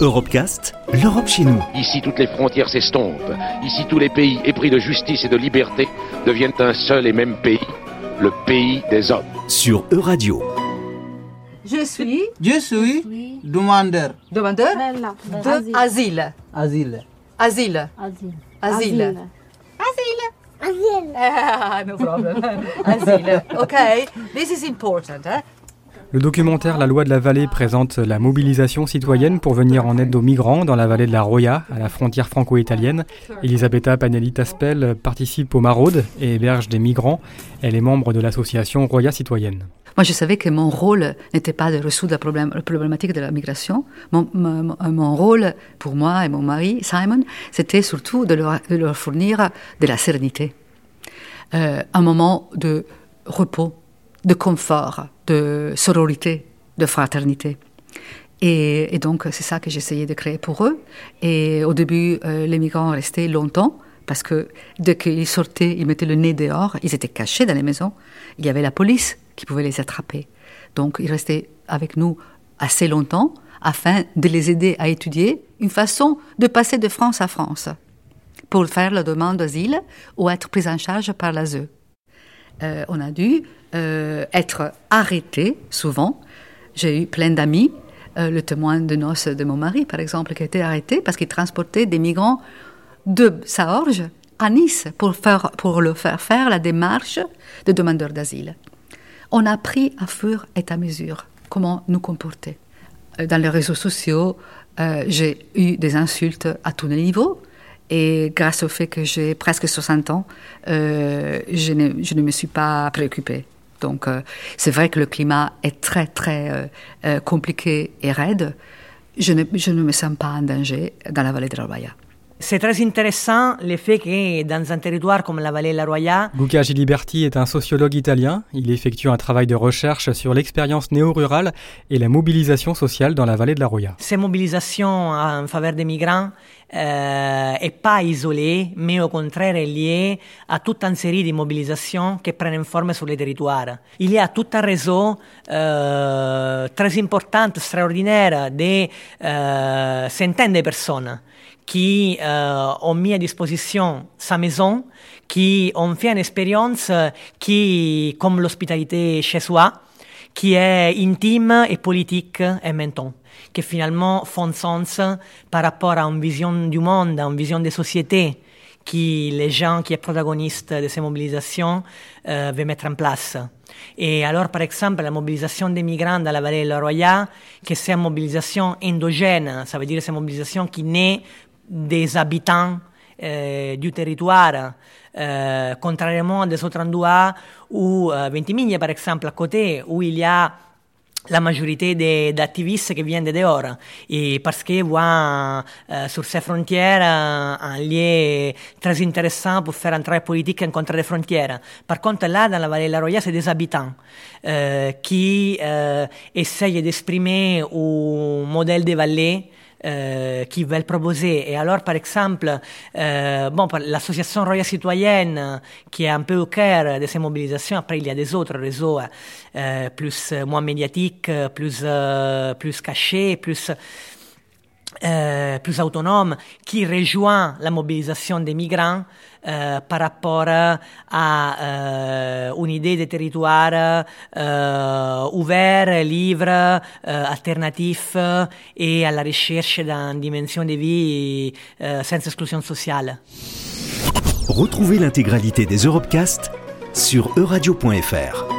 Europecast, l'Europe chez nous. Ici, toutes les frontières s'estompent. Ici, tous les pays épris de justice et de liberté deviennent un seul et même pays, le pays des hommes. Sur Euradio. Je suis Je suis demandeur demandeur Bella. de asile. asile. Asile. Asile. Asile. Asile. Ah, no problem. asile. Okay. This is important. Eh? Le documentaire La loi de la vallée présente la mobilisation citoyenne pour venir en aide aux migrants dans la vallée de la Roya, à la frontière franco-italienne. Elisabetta Panelli-Taspel participe aux maraudes et héberge des migrants. Elle est membre de l'association Roya Citoyenne. Moi, je savais que mon rôle n'était pas de résoudre la, problématique de la migration. Mon, mon- rôle, pour moi et mon mari, Simon, c'était surtout de leur, de leur fournir de la sérénité. Euh, un moment de repos, de confort, de sororité, de fraternité. Et, donc, c'est ça que j'essayais de créer pour eux. Et au début, euh, les migrants restaient longtemps parce que dès qu'ils sortaient, ils mettaient le nez dehors, ils étaient cachés dans les maisons. Il y avait la police qui pouvait les attraper. Donc, ils restaient avec nous assez longtemps afin de les aider à étudier une façon de passer de France à France pour faire la demande d'asile ou être pris en charge par l'ASE. Euh, on a dû euh, être arrêtés souvent. J'ai eu plein d'amis, euh, le témoin de noces de mon mari, par exemple, qui a été arrêté parce qu'il transportait des migrants de Saorge à Nice pour, faire, pour le faire faire la démarche de demandeur d'asile. On a appris à fur et à mesure comment nous comporter. Euh, Dans les réseaux sociaux, j'ai eu des insultes à tous les niveaux. Et grâce au fait que j'ai presque 60 ans, je ne me suis pas préoccupée. Donc, euh, c'est vrai que le climat est très, très euh, euh, compliqué et raide. Je ne, je ne me sens pas en danger dans la vallée de la Roya. C'est très intéressant le fait que dans un territoire comme la vallée de la Roya, Luca Giliberti est un sociologue italien. Il effectue un travail de recherche sur l'expérience néo-rurale et la mobilisation sociale dans la vallée de la Roya. ces mobilisations en faveur des migrants euh, est pas isolée, mais au contraire est liée à toute une série de mobilisations qui prennent forme sur les territoires. Il y a tout un réseau euh, très important, extraordinaire, de euh, centaines de personnes qui euh, ont mis à disposition sa maison, qui ont fait une expérience qui, comme l'hospitalité chez soi, qui est intime et politique même temps, qui finalement font sens par rapport à une vision du monde, à une vision des sociétés qui les gens qui sont protagonistes de ces mobilisations euh, veulent mettre en place. Et alors, par exemple, la mobilisation des migrants dans la vallée de la Roya, que c'est une mobilisation endogène, ça veut dire c'est une mobilisation qui naît des habitants euh, du territoire, euh, contrairement à des autres endroits où, euh, Ventimiglia par exemple, à côté, où il y a la majorité des- d'activistes qui viennent de dehors. Et parce qu'ils voient sur ces frontières un lien très intéressant pour faire un travail politique en contre les frontières. Par contre, là, dans la vallée de la Roya, c'est des habitants qui essayent d'exprimer un modèle de vallée euh, qui veulent proposer. Et alors, par exemple, euh, bon, l'association Roya Citoyenne, qui est un peu au cœur de ces mobilisations, après il y a des autres réseaux euh, plus, euh, moins médiatiques, euh, plus, euh, plus cachés, plus, euh, plus autonomes, qui rejoint la mobilisation des migrants euh, par rapport à euh, une idée de territoire ouvert, libre, alternatif et à la recherche d'une dimension de vie sans exclusion sociale. Retrouvez l'intégralité des Europecast sur euradio.fr.